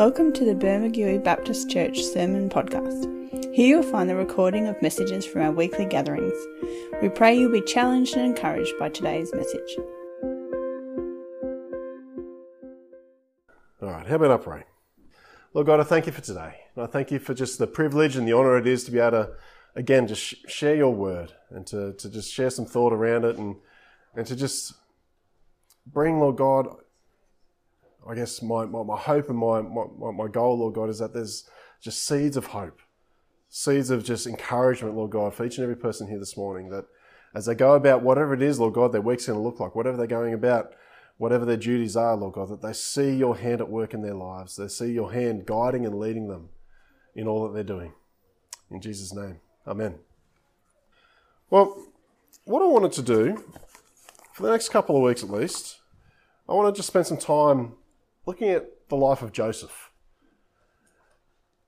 Welcome to the Bermagui Baptist Church Sermon Podcast. Here you'll find the recording of messages from our weekly gatherings. We pray you'll be challenged and encouraged by today's message. All right, how about I pray? Lord God, I thank you for today. And I thank you for just the privilege and the honor it is to be able to, again, just share your word and to, to just share some thought around it and, and to just bring, Lord God, I guess my, my, my hope and my, my, my goal, Lord God, is that there's just seeds of hope, seeds of just encouragement, Lord God, for each and every person here this morning that as they go about whatever it is, Lord God, their week's going to look like, whatever they're going about, whatever their duties are, Lord God, that they see your hand at work in their lives. They see your hand guiding and leading them in all that they're doing. In Jesus' name, Amen. Well, what I wanted to do for the next couple of weeks at least, I want to just spend some time looking at the life of Joseph.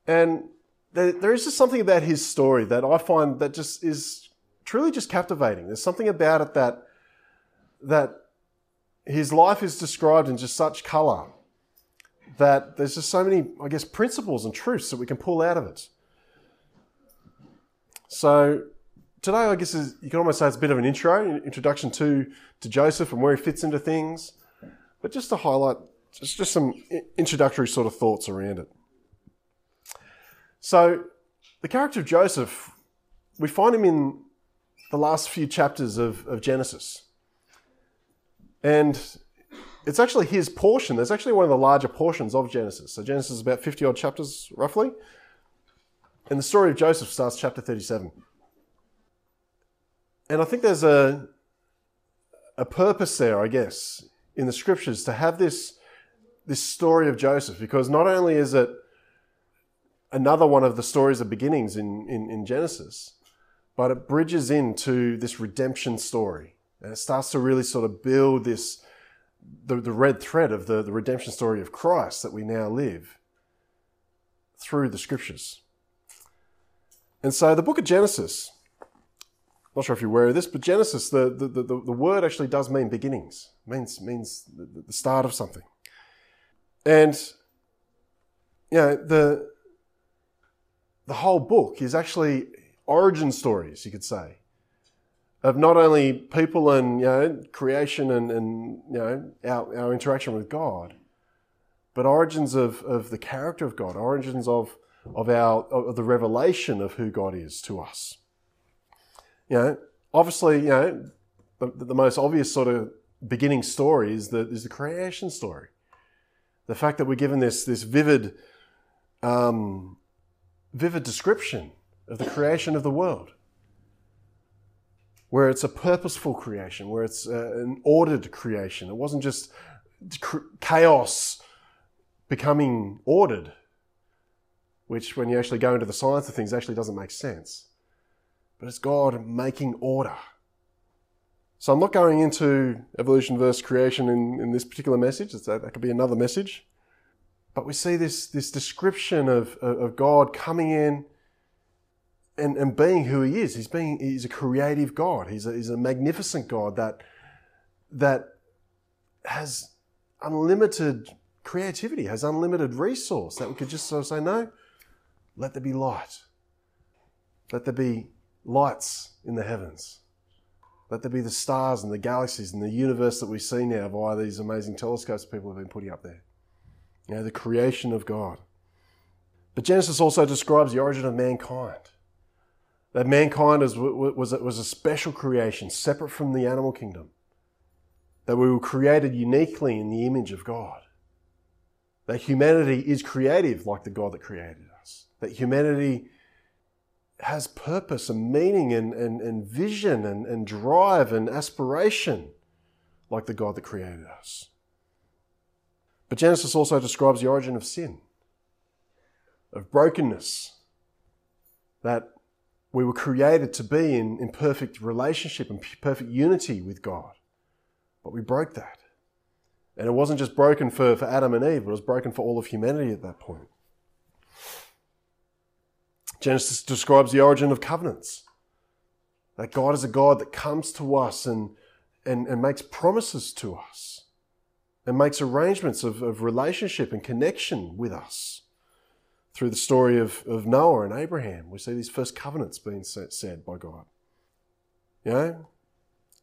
And there, there is just something about his story that I find that just is truly just captivating. There's something about it that that his life is described in just such colour that there's just so many, I guess, principles and truths that we can pull out of it. So today, I guess, is, you can almost say it's a bit of an intro, introduction to, to Joseph and where he fits into things, but just to highlight just, just some introductory sort of thoughts around it. So, the character of Joseph, we find him in the last few chapters of, of Genesis. And it's actually his portion. There's actually one of the larger portions of Genesis. So, Genesis is about 50 odd chapters, roughly. And the story of Joseph starts chapter 37. And I think there's a, a purpose there, I guess, in the scriptures to have this this story of Joseph because not only is it another one of the stories of beginnings in, in, in Genesis, but it bridges into this redemption story. And it starts to really sort of build this, the, the red thread of the, the redemption story of Christ that we now live through the scriptures. And so the book of Genesis, not sure if you're aware of this, but Genesis, the, the, the, the word actually does mean beginnings, means, means the start of something. And you know, the the whole book is actually origin stories, you could say, of not only people and you know creation and, and you know our, our interaction with God, but origins of, of the character of God, origins of of our of the revelation of who God is to us. You know, obviously, you know, the, the most obvious sort of beginning story is the is the creation story the fact that we're given this, this vivid, um, vivid description of the creation of the world, where it's a purposeful creation, where it's uh, an ordered creation. It wasn't just chaos becoming ordered, which, when you actually go into the science of things, actually doesn't make sense. But it's God making order. So I'm not going into evolution versus creation in, in this particular message. That, that could be another message. But we see this, this description of, of God coming in and, and being who he is. He's being, he's a creative God. He's a, he's a magnificent God that, that has unlimited creativity, has unlimited resource that we could just sort of say, no, let there be light. Let there be lights in the heavens. Let there be the stars and the galaxies and the universe that we see now via these amazing telescopes people have been putting up there. You know, the creation of God. But Genesis also describes the origin of mankind. That mankind was, was, was a special creation, separate from the animal kingdom. That we were created uniquely in the image of God. That humanity is creative like the God that created us. That humanity has purpose and meaning and, and, and vision and, and drive and aspiration like the God that created us. But Genesis also describes the origin of sin, of brokenness, that we were created to be in, in perfect relationship and perfect unity with God. But we broke that. And it wasn't just broken for, for Adam and Eve, it was broken for all of humanity at that point. Genesis describes the origin of covenants. That God is a God that comes to us and, and, and makes promises to us. and makes arrangements of, of relationship and connection with us. Through the story of, of Noah and Abraham, we see these first covenants being said by God. You know,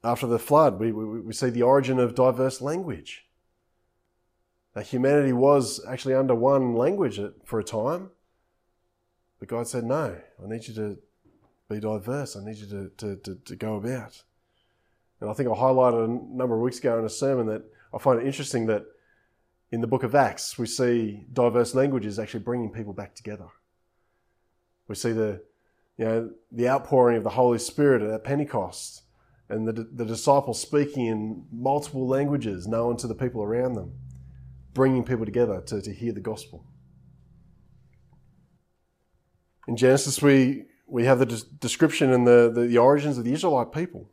after the flood, we, we, we see the origin of diverse language. That humanity was actually under one language for a time, but God said, No, I need you to be diverse. I need you to, to, to, to go about. And I think I highlighted a number of weeks ago in a sermon that I find it interesting that in the book of Acts, we see diverse languages actually bringing people back together. We see the, you know, the outpouring of the Holy Spirit at Pentecost and the, the disciples speaking in multiple languages known to the people around them, bringing people together to, to hear the gospel. In Genesis, we, we have the description and the, the, the origins of the Israelite people.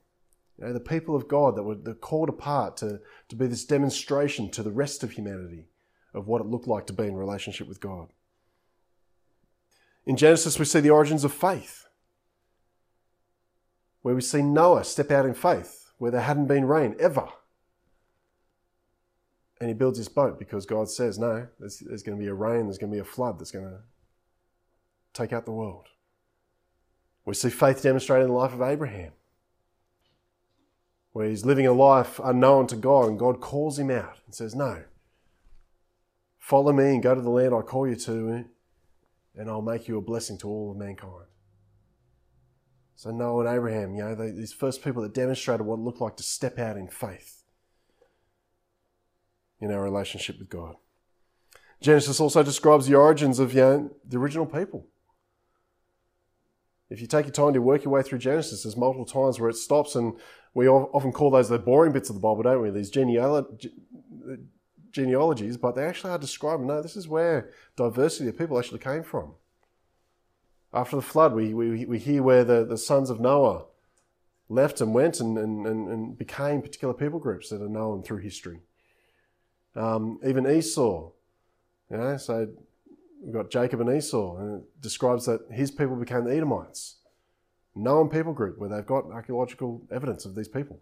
You know, the people of God that were called apart to, to be this demonstration to the rest of humanity of what it looked like to be in relationship with God. In Genesis, we see the origins of faith, where we see Noah step out in faith, where there hadn't been rain ever. And he builds his boat because God says, no, there's, there's going to be a rain, there's going to be a flood that's going to take out the world. We see faith demonstrated in the life of Abraham where he's living a life unknown to God, and God calls him out and says, No, follow me and go to the land I call you to, and I'll make you a blessing to all of mankind. So Noah and Abraham, you know, they, these first people that demonstrated what it looked like to step out in faith in our relationship with God. Genesis also describes the origins of you know, the original people. If you take your time to work your way through Genesis, there's multiple times where it stops and we often call those the boring bits of the Bible, don't we? These genealogies, but they actually are describing, no, this is where diversity of people actually came from. After the flood, we, we, we hear where the, the sons of Noah left and went and, and, and became particular people groups that are known through history. Um, even Esau, you know, so we've got Jacob and Esau, and it describes that his people became the Edomites known people group where they've got archaeological evidence of these people.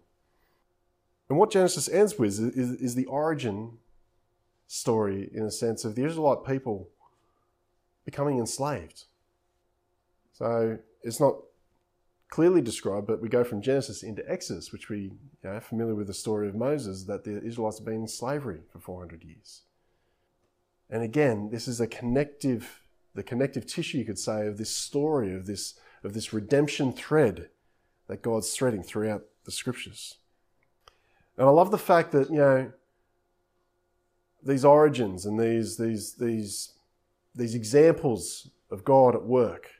And what Genesis ends with is, is, is the origin story, in a sense, of the Israelite people becoming enslaved. So it's not clearly described, but we go from Genesis into Exodus, which we you know, familiar with the story of Moses, that the Israelites have been in slavery for 400 years. And again, this is a connective, the connective tissue, you could say, of this story, of this of this redemption thread that God's threading throughout the scriptures. And I love the fact that, you know, these origins and these, these, these, these examples of God at work,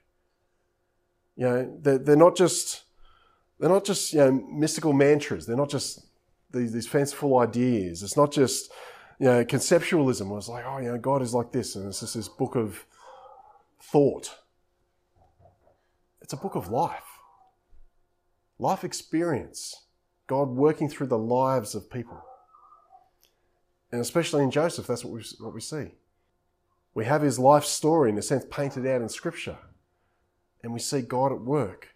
you know, they're, they're not just, they're not just, you know, mystical mantras. They're not just these, these fanciful ideas. It's not just, you know, conceptualism was like, oh, you know, God is like this. And it's just this book of thought it's a book of life, life experience, God working through the lives of people. And especially in Joseph, that's what we, what we see. We have his life story, in a sense, painted out in Scripture. And we see God at work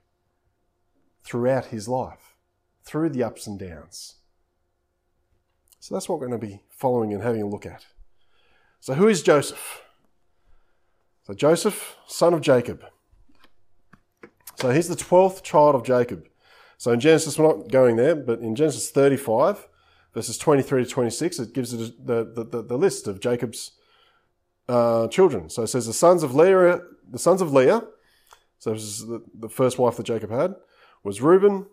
throughout his life, through the ups and downs. So that's what we're going to be following and having a look at. So, who is Joseph? So, Joseph, son of Jacob. So he's the 12th child of Jacob. So in Genesis, we're not going there, but in Genesis 35, verses 23 to 26, it gives the, the, the, the list of Jacob's uh, children. So it says the sons of Leah, the sons of Leah, so this is the, the first wife that Jacob had, was Reuben,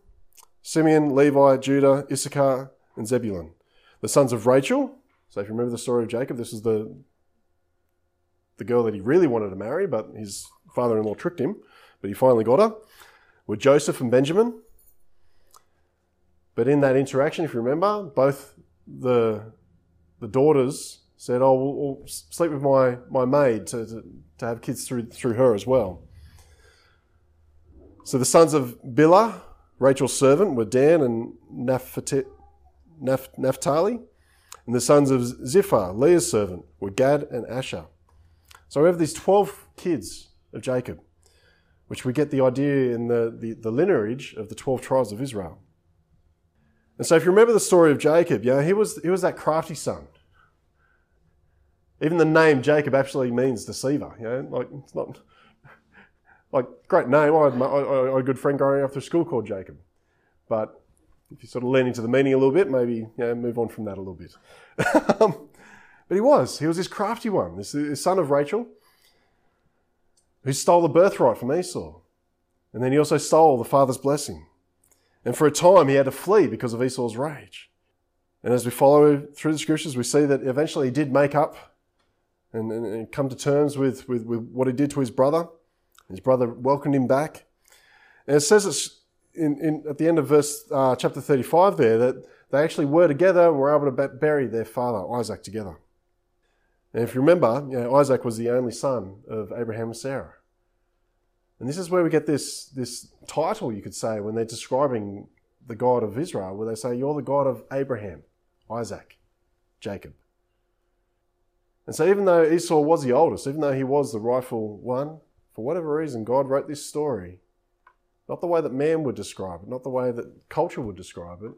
Simeon, Levi, Judah, Issachar, and Zebulun. The sons of Rachel, so if you remember the story of Jacob, this is the the girl that he really wanted to marry, but his father-in-law tricked him but he finally got her, were Joseph and Benjamin. But in that interaction, if you remember, both the, the daughters said, Oh, we'll, we'll sleep with my, my maid to, to, to, have kids through, through her as well. So the sons of Bilhah, Rachel's servant, were Dan and Naphtali. And the sons of Zilpah, Leah's servant, were Gad and Asher. So we have these 12 kids of Jacob which we get the idea in the, the, the lineage of the 12 tribes of Israel. And so if you remember the story of Jacob, you know, he was, he was that crafty son. Even the name Jacob actually means deceiver. You know, like it's not like great name. I had, my, I, had a good friend growing up through school called Jacob, but if you sort of lean into the meaning a little bit, maybe you know, move on from that a little bit. Um, but he was. He was this crafty one, this, this son of Rachel, who stole the birthright from Esau. And then he also stole the father's blessing. And for a time, he had to flee because of Esau's rage. And as we follow through the scriptures, we see that eventually he did make up and, and, and come to terms with, with, with, what he did to his brother. His brother welcomed him back. And it says it's in, in, at the end of verse uh, chapter 35 there that they actually were together and were able to bury their father Isaac together. And if you remember, you know, Isaac was the only son of Abraham and Sarah. And this is where we get this, this title, you could say, when they're describing the God of Israel, where they say, You're the God of Abraham, Isaac, Jacob. And so, even though Esau was the oldest, even though he was the rightful one, for whatever reason, God wrote this story, not the way that man would describe it, not the way that culture would describe it,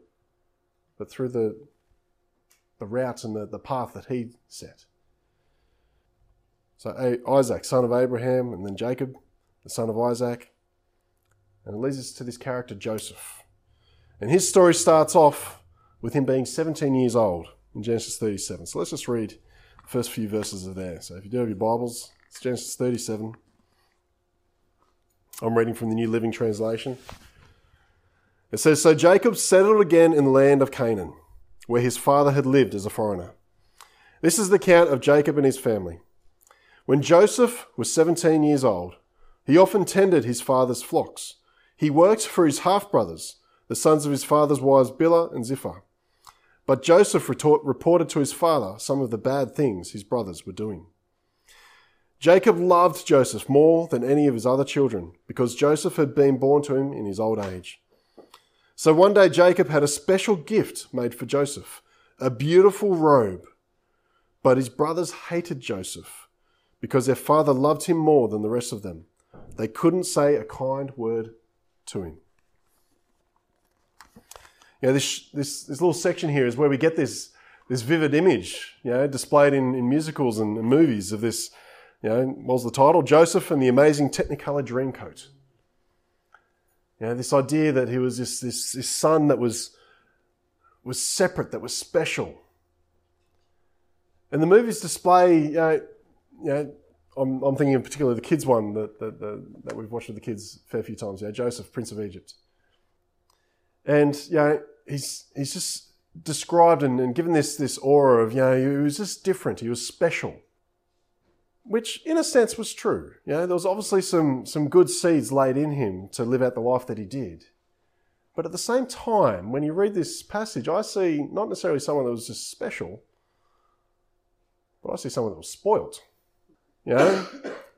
but through the, the route and the, the path that he set. So, Isaac, son of Abraham, and then Jacob, the son of Isaac. And it leads us to this character, Joseph. And his story starts off with him being 17 years old in Genesis 37. So let's just read the first few verses of there. So if you do have your Bibles, it's Genesis 37. I'm reading from the New Living Translation. It says So Jacob settled again in the land of Canaan, where his father had lived as a foreigner. This is the account of Jacob and his family. When Joseph was 17 years old, he often tended his father's flocks. He worked for his half brothers, the sons of his father's wives Bilhah and Zilpah. But Joseph retort, reported to his father some of the bad things his brothers were doing. Jacob loved Joseph more than any of his other children because Joseph had been born to him in his old age. So one day Jacob had a special gift made for Joseph, a beautiful robe. But his brothers hated Joseph because their father loved him more than the rest of them. They couldn't say a kind word to him. You know, this, this, this little section here is where we get this, this vivid image, you know, displayed in, in musicals and, and movies of this, you know, was the title? Joseph and the Amazing Technicolor Dreamcoat. You know, this idea that he was this, this, this son that was, was separate, that was special. And the movies display, you know, you know I'm, I'm thinking in particular the kids one that, that, that, that we've watched with the kids a fair few times. Yeah, Joseph, Prince of Egypt, and yeah, he's he's just described and, and given this this aura of you know he was just different. He was special, which in a sense was true. You know, there was obviously some some good seeds laid in him to live out the life that he did. But at the same time, when you read this passage, I see not necessarily someone that was just special, but I see someone that was spoilt. You know,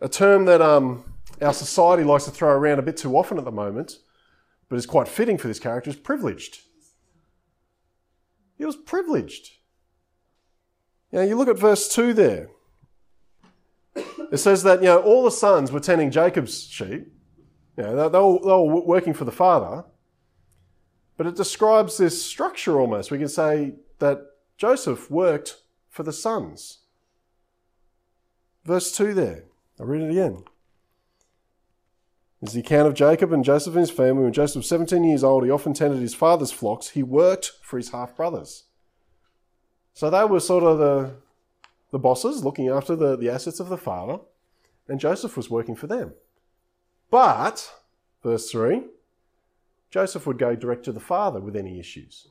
a term that um, our society likes to throw around a bit too often at the moment, but is quite fitting for this character, is privileged. He was privileged. You know, you look at verse 2 there. It says that, you know, all the sons were tending Jacob's sheep. They, they, were, they were working for the father. But it describes this structure almost. We can say that Joseph worked for the sons. Verse 2 there. I'll read it again. This is the account of Jacob and Joseph and his family. When Joseph was 17 years old, he often tended his father's flocks. He worked for his half brothers. So they were sort of the, the bosses looking after the, the assets of the father, and Joseph was working for them. But, verse 3, Joseph would go direct to the father with any issues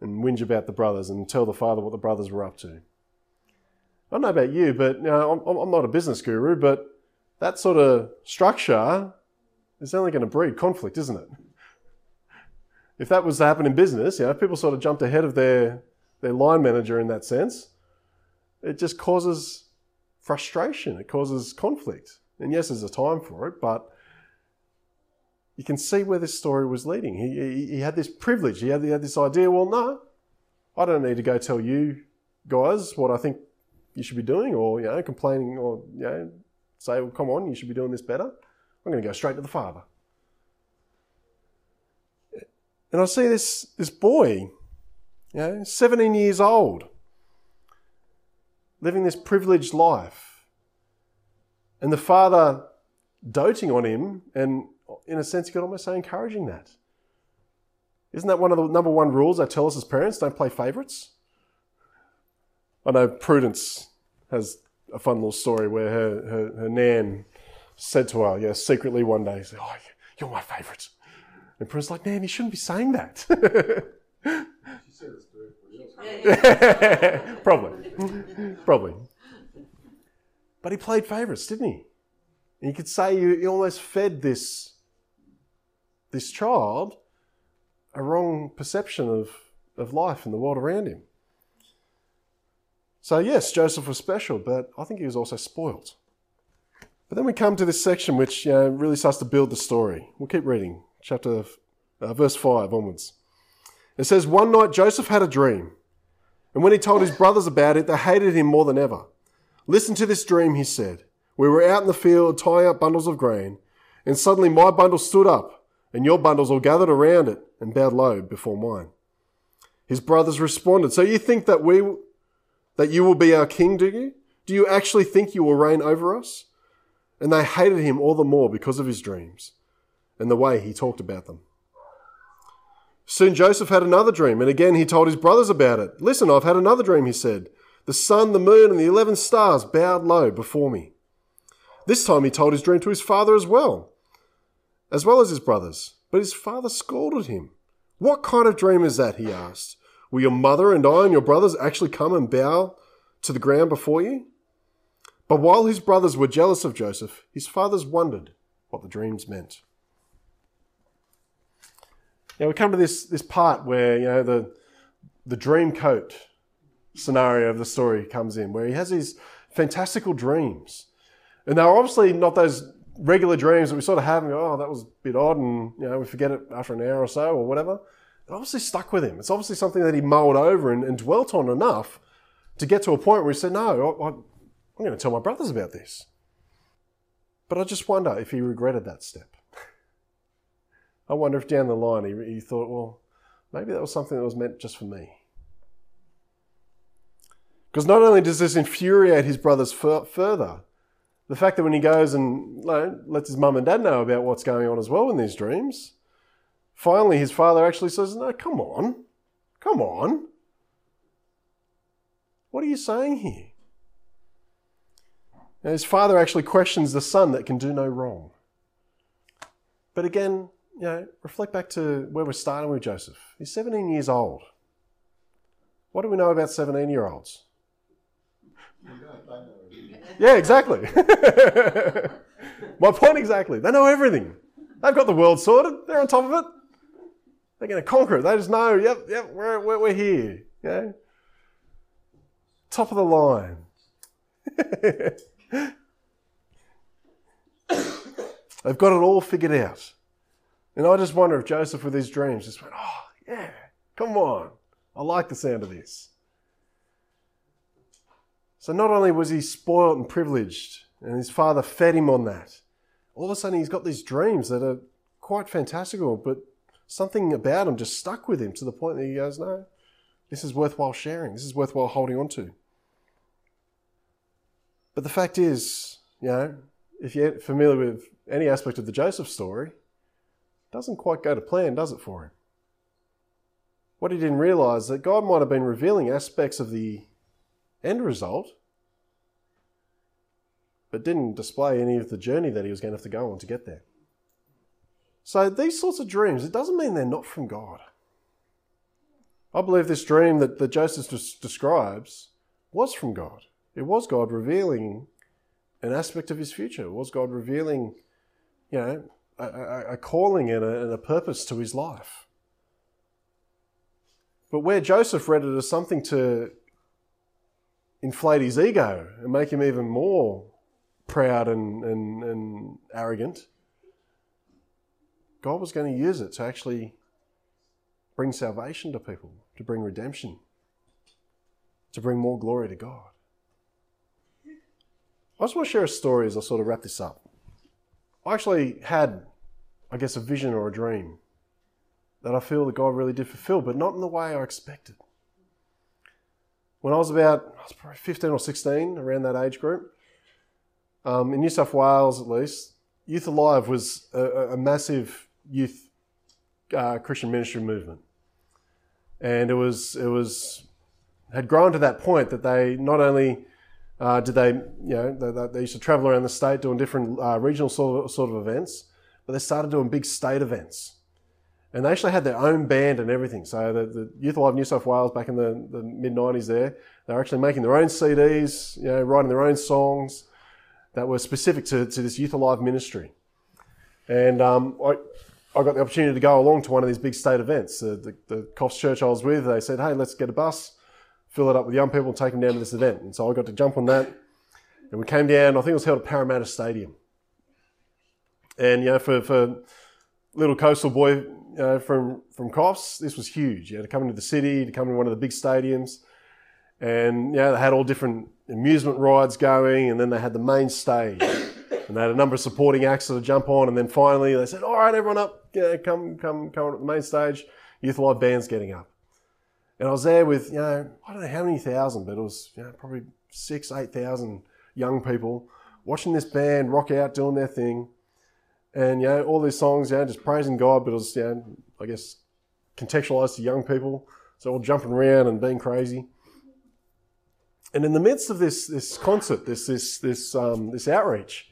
and whinge about the brothers and tell the father what the brothers were up to. I don't know about you, but you know, I'm, I'm not a business guru, but that sort of structure is only going to breed conflict, isn't it? If that was to happen in business, you know, people sort of jumped ahead of their, their line manager in that sense, it just causes frustration. It causes conflict. And yes, there's a time for it, but you can see where this story was leading. He, he, he had this privilege. He had, he had this idea, well, no, I don't need to go tell you guys what I think you should be doing, or you know, complaining, or you know, say, well, come on, you should be doing this better. I'm going to go straight to the Father. And I see this, this boy, you know, 17 years old, living this privileged life. And the father doting on him, and in a sense, you could almost say encouraging that. Isn't that one of the number one rules they tell us as parents? Don't play favourites. I know Prudence has a fun little story where her, her, her nan said to her, yeah, secretly one day, said, Oh, you're my favourite. And Prudence like, Nan, you shouldn't be saying that. she said it's Probably. Probably. But he played favourites, didn't he? And you could say you, you almost fed this, this child a wrong perception of, of life and the world around him. So, yes, Joseph was special, but I think he was also spoilt. But then we come to this section which you know, really starts to build the story. We'll keep reading, chapter uh, verse 5 onwards. It says, One night Joseph had a dream, and when he told his brothers about it, they hated him more than ever. Listen to this dream, he said. We were out in the field tying up bundles of grain, and suddenly my bundle stood up, and your bundles all gathered around it and bowed low before mine. His brothers responded, So you think that we that you will be our king, do you? Do you actually think you will reign over us? And they hated him all the more because of his dreams and the way he talked about them. Soon Joseph had another dream, and again he told his brothers about it. Listen, I've had another dream, he said. The sun, the moon, and the eleven stars bowed low before me. This time he told his dream to his father as well, as well as his brothers. But his father scolded him. What kind of dream is that? he asked. Will your mother and I and your brothers actually come and bow to the ground before you? But while his brothers were jealous of Joseph, his fathers wondered what the dreams meant. Now we come to this, this part where, you know, the, the dream coat scenario of the story comes in, where he has these fantastical dreams. And they're obviously not those regular dreams that we sort of have and go, oh, that was a bit odd, and, you know, we forget it after an hour or so or whatever it obviously stuck with him. It's obviously something that he mulled over and, and dwelt on enough to get to a point where he said, No, I, I'm going to tell my brothers about this. But I just wonder if he regretted that step. I wonder if down the line he, he thought, Well, maybe that was something that was meant just for me. Because not only does this infuriate his brothers further, the fact that when he goes and lets his mum and dad know about what's going on as well in these dreams, Finally, his father actually says, No, come on. Come on. What are you saying here? And his father actually questions the son that can do no wrong. But again, you know, reflect back to where we're starting with Joseph. He's 17 years old. What do we know about 17 year olds? Yeah, exactly. My point exactly. They know everything. They've got the world sorted. They're on top of it. They're going to conquer it. They just know, yep, yep, we're, we're, we're here. You Top of the line. They've got it all figured out. And I just wonder if Joseph, with his dreams, just went, oh, yeah, come on. I like the sound of this. So not only was he spoiled and privileged, and his father fed him on that, all of a sudden he's got these dreams that are quite fantastical, but something about him just stuck with him to the point that he goes, no, this is worthwhile sharing. This is worthwhile holding on to. But the fact is, you know, if you're familiar with any aspect of the Joseph story, doesn't quite go to plan, does it, for him? What he didn't realize that God might have been revealing aspects of the end result, but didn't display any of the journey that he was going to have to go on to get there. So these sorts of dreams, it doesn't mean they're not from God. I believe this dream that, that Joseph describes was from God. It was God revealing an aspect of his future. It was God revealing, you know, a, a, calling and a, and a purpose to his life. But where Joseph read it as something to inflate his ego and make him even more proud and, and, and arrogant, God was going to use it to actually bring salvation to people, to bring redemption, to bring more glory to God. I just want to share a story as I sort of wrap this up. I actually had, I guess, a vision or a dream that I feel that God really did fulfill, but not in the way I expected. When I was about, I was probably 15 or 16, around that age group, um, in New South Wales at least, Youth Alive was a, a massive youth uh, Christian ministry movement, and it was it was had grown to that point that they not only uh, did they you know they, they, used to travel around the state doing different uh, regional sort of, sort of events, but they started doing big state events, and they actually had their own band and everything. So the, the Youth Alive New South Wales back in the, the mid '90s, there they were actually making their own CDs, you know, writing their own songs that were specific to, to this Youth Alive ministry. And um, I, I got the opportunity to go along to one of these big state events. Uh, the, the Coffs Church I was with, they said, hey, let's get a bus, fill it up with young people, and take them down to this event. And so I got to jump on that. And we came down, I think it was held at Parramatta Stadium. And, you know, for, for little coastal boy you know, from, from Coffs, this was huge. You know, to come into the city, to come into one of the big stadiums. And, you know, they had all different amusement rides going, and then they had the main stage. And they had a number of supporting acts to jump on, and then finally they said, "All right, everyone up, yeah, come, come, come on to the main stage." Youth Alive band's getting up, and I was there with you know I don't know how many thousand, but it was you know probably six, eight thousand young people watching this band rock out, doing their thing, and you know all these songs, you know, just praising God, but it was you know I guess contextualized to young people, so all jumping around and being crazy. And in the midst of this this concert, this this this um, this outreach,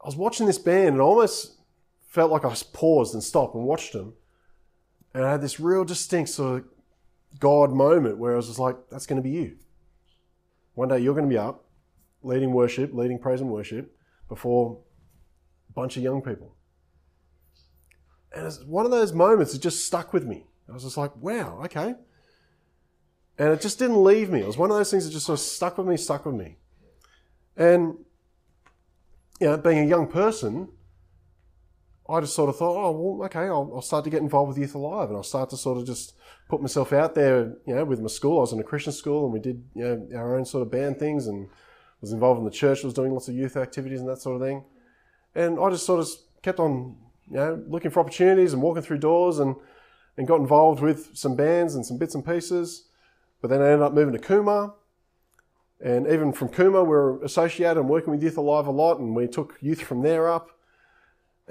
I was watching this band and I almost felt like I paused and stopped and watched them, and I had this real distinct sort of God moment where I was just like, "That's going to be you. One day you're going to be up, leading worship, leading praise and worship before a bunch of young people." And it's one of those moments that just stuck with me. I was just like, "Wow, okay." And it just didn't leave me. It was one of those things that just sort of stuck with me, stuck with me. And, you know, being a young person, I just sort of thought, oh, well, okay, I'll, I'll, start to get involved with Youth Alive and I'll start to sort of just put myself out there, you know, with my school. I was in a Christian school and we did, you know, our own sort of band things and was involved in the church, was doing lots of youth activities and that sort of thing. And I just sort of kept on, you know, looking for opportunities and walking through doors and, and got involved with some bands and some bits and pieces. But then I ended up moving to Cooma. And even from Cooma, we were associated and working with Youth Alive a lot, and we took youth from there up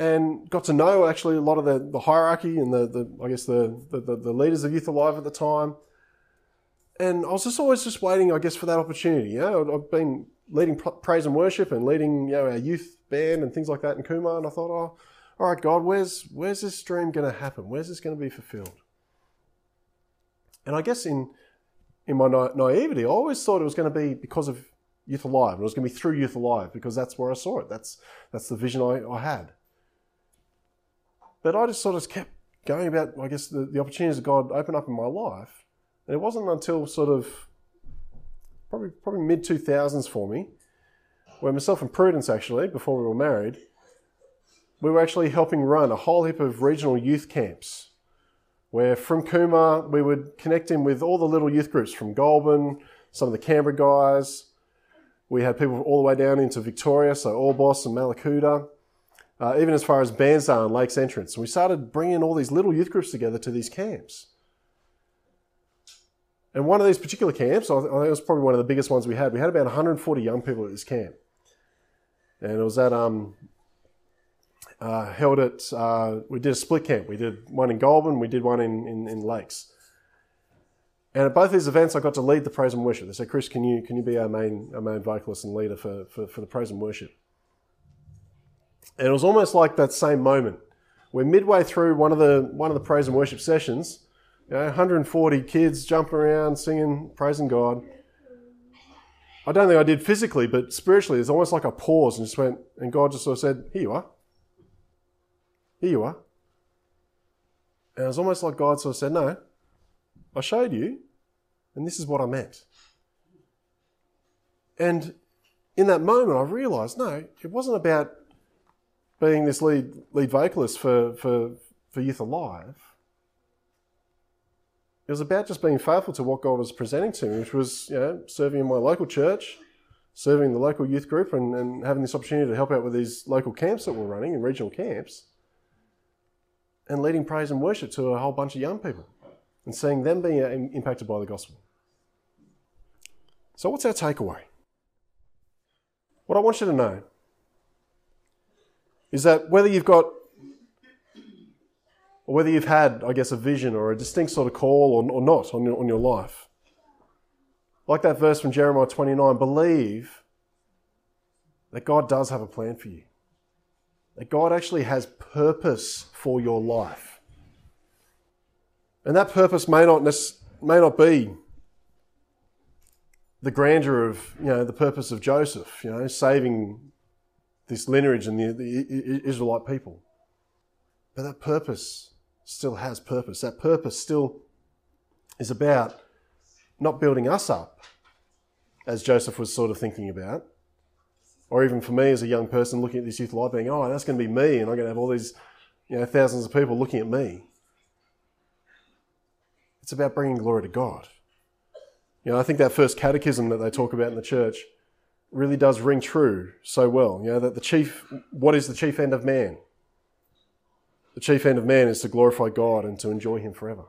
and got to know actually a lot of the, the hierarchy and the, the I guess the, the, the leaders of Youth Alive at the time. And I was just always just waiting, I guess, for that opportunity. Know, I've been leading praise and worship and leading, you know, our youth band and things like that in Cooma, and I thought, oh, all right, God, where's where's this dream going to happen? Where's this going to be fulfilled? And I guess in in my na- naivety, I always thought it was going to be because of Youth Alive. It was going to be through Youth Alive because that's where I saw it. That's that's the vision I, I had. But I just sort of kept going about, I guess, the, the opportunities that God opened up in my life. And it wasn't until sort of probably probably mid two thousands for me, where myself and Prudence actually, before we were married, we were actually helping run a whole heap of regional youth camps where from Cooma we would connect in with all the little youth groups from Goulburn, some of the Canberra guys. We had people all the way down into Victoria, so Orbost and Mallacoota, uh, even as far as and Lakes Entrance. And we started bringing all these little youth groups together to these camps. And one of these particular camps, I think it was probably one of the biggest ones we had, we had about 140 young people at this camp. And it was at um, uh, held at, Uh, we did a split camp. We did one in Goulburn. We did one in, in, in, Lakes. And at both these events, I got to lead the praise and worship. They said, "Chris, can you can you be our main our main vocalist and leader for, for, for the praise and worship?" And it was almost like that same moment. We're midway through one of the one of the praise and worship sessions. You know, 140 kids jumping around, singing, praising God. I don't think I did physically, but spiritually, it's almost like a pause and just went, and God just sort of said, "Here you are." Here you are. And it was almost like God sort of said, No, I showed you, and this is what I meant. And in that moment, I realised, no, it wasn't about being this lead, lead vocalist for, for, for Youth Alive. It was about just being faithful to what God was presenting to me, which was, you know, serving in my local church, serving the local youth group, and, and having this opportunity to help out with these local camps that we're running and regional camps and leading praise and worship to a whole bunch of young people and seeing them being uh, impacted by the gospel. So, what's our takeaway? What I want you to know is that whether you've got, or whether you've had, I guess, a vision or a distinct sort of call or, or not on your, on your life, like that verse from Jeremiah 29, believe that God does have a plan for you. That God actually has purpose for your life. And that purpose may not, may not be the grandeur of, you know, the purpose of Joseph, you know, saving this lineage and the, the Israelite people. But that purpose still has purpose. That purpose still is about not building us up, as Joseph was sort of thinking about, or even for me as a young person looking at this Youth Alive being, oh, that's going to be me, and I'm going to have all these, you know, thousands of people looking at me. It's about bringing glory to God. You know, I think that first catechism that they talk about in the church really does ring true so well. You know, that the chief, what is the chief end of man? The chief end of man is to glorify God and to enjoy Him forever.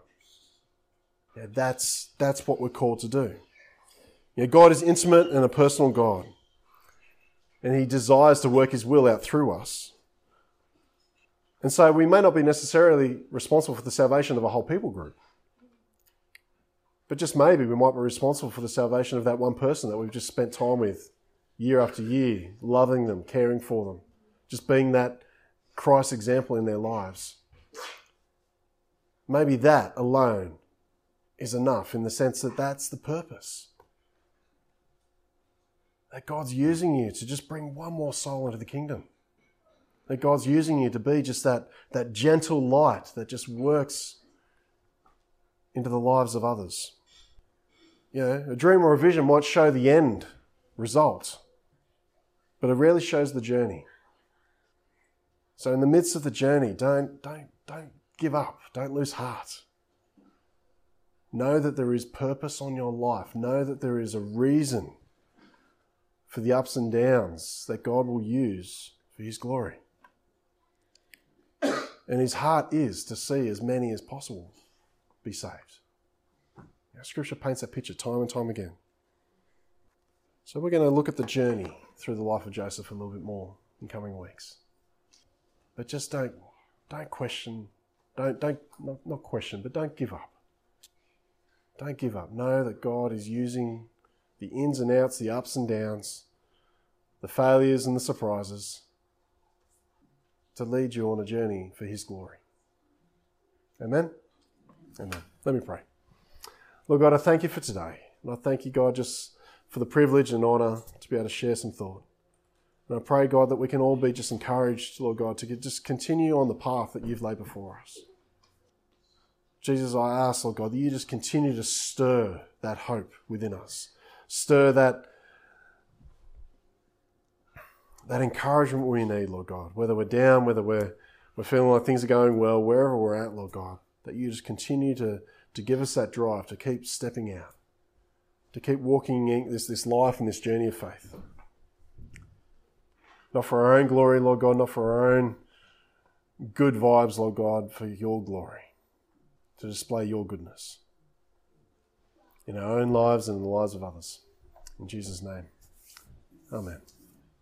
Yeah, that's, that's what we're called to do. You know, God is intimate and a personal God, and He desires to work His will out through us. And so we may not be necessarily responsible for the salvation of a whole people group. But just maybe we might be responsible for the salvation of that one person that we've just spent time with year after year, loving them, caring for them, just being that Christ example in their lives. Maybe that alone is enough in the sense that that's the purpose. That God's using you to just bring one more soul into the kingdom. That God's using you to be just that, that gentle light that just works into the lives of others. You know, a dream or a vision might show the end result, but it rarely shows the journey. So in the midst of the journey, don't, don't, don't give up. Don't lose heart. Know that there is purpose on your life. Know that there is a reason for the ups and downs that God will use for His glory. And His heart is to see as many as possible be saved. Now, scripture paints that picture time and time again. So we're going to look at the journey through the life of Joseph a little bit more in coming weeks. But just don't don't question, don't don't not, not question, but don't give up. Don't give up. Know that God is using the ins and outs, the ups and downs, the failures and the surprises to lead you on a journey for His glory. Amen? Amen. Let me pray. Lord God, I thank you for today. And I thank you, God, just for the privilege and honour to be able to share some thought. And I pray, God, that we can all be just encouraged, Lord God, to just continue on the path that you've laid before us. Jesus, I ask, Lord God, that you just continue to stir that hope within us. Stir that, that encouragement we need, Lord God. Whether we're down, whether we're, we're feeling like things are going well, wherever we're at, Lord God, that you just continue to, to give us that drive to keep stepping out to keep walking in this, this life and this journey of faith. Not for our own glory, Lord God, not for our own good vibes, Lord God, for your glory, to display your goodness in our own lives and in the lives of others. In Jesus' name, Amen.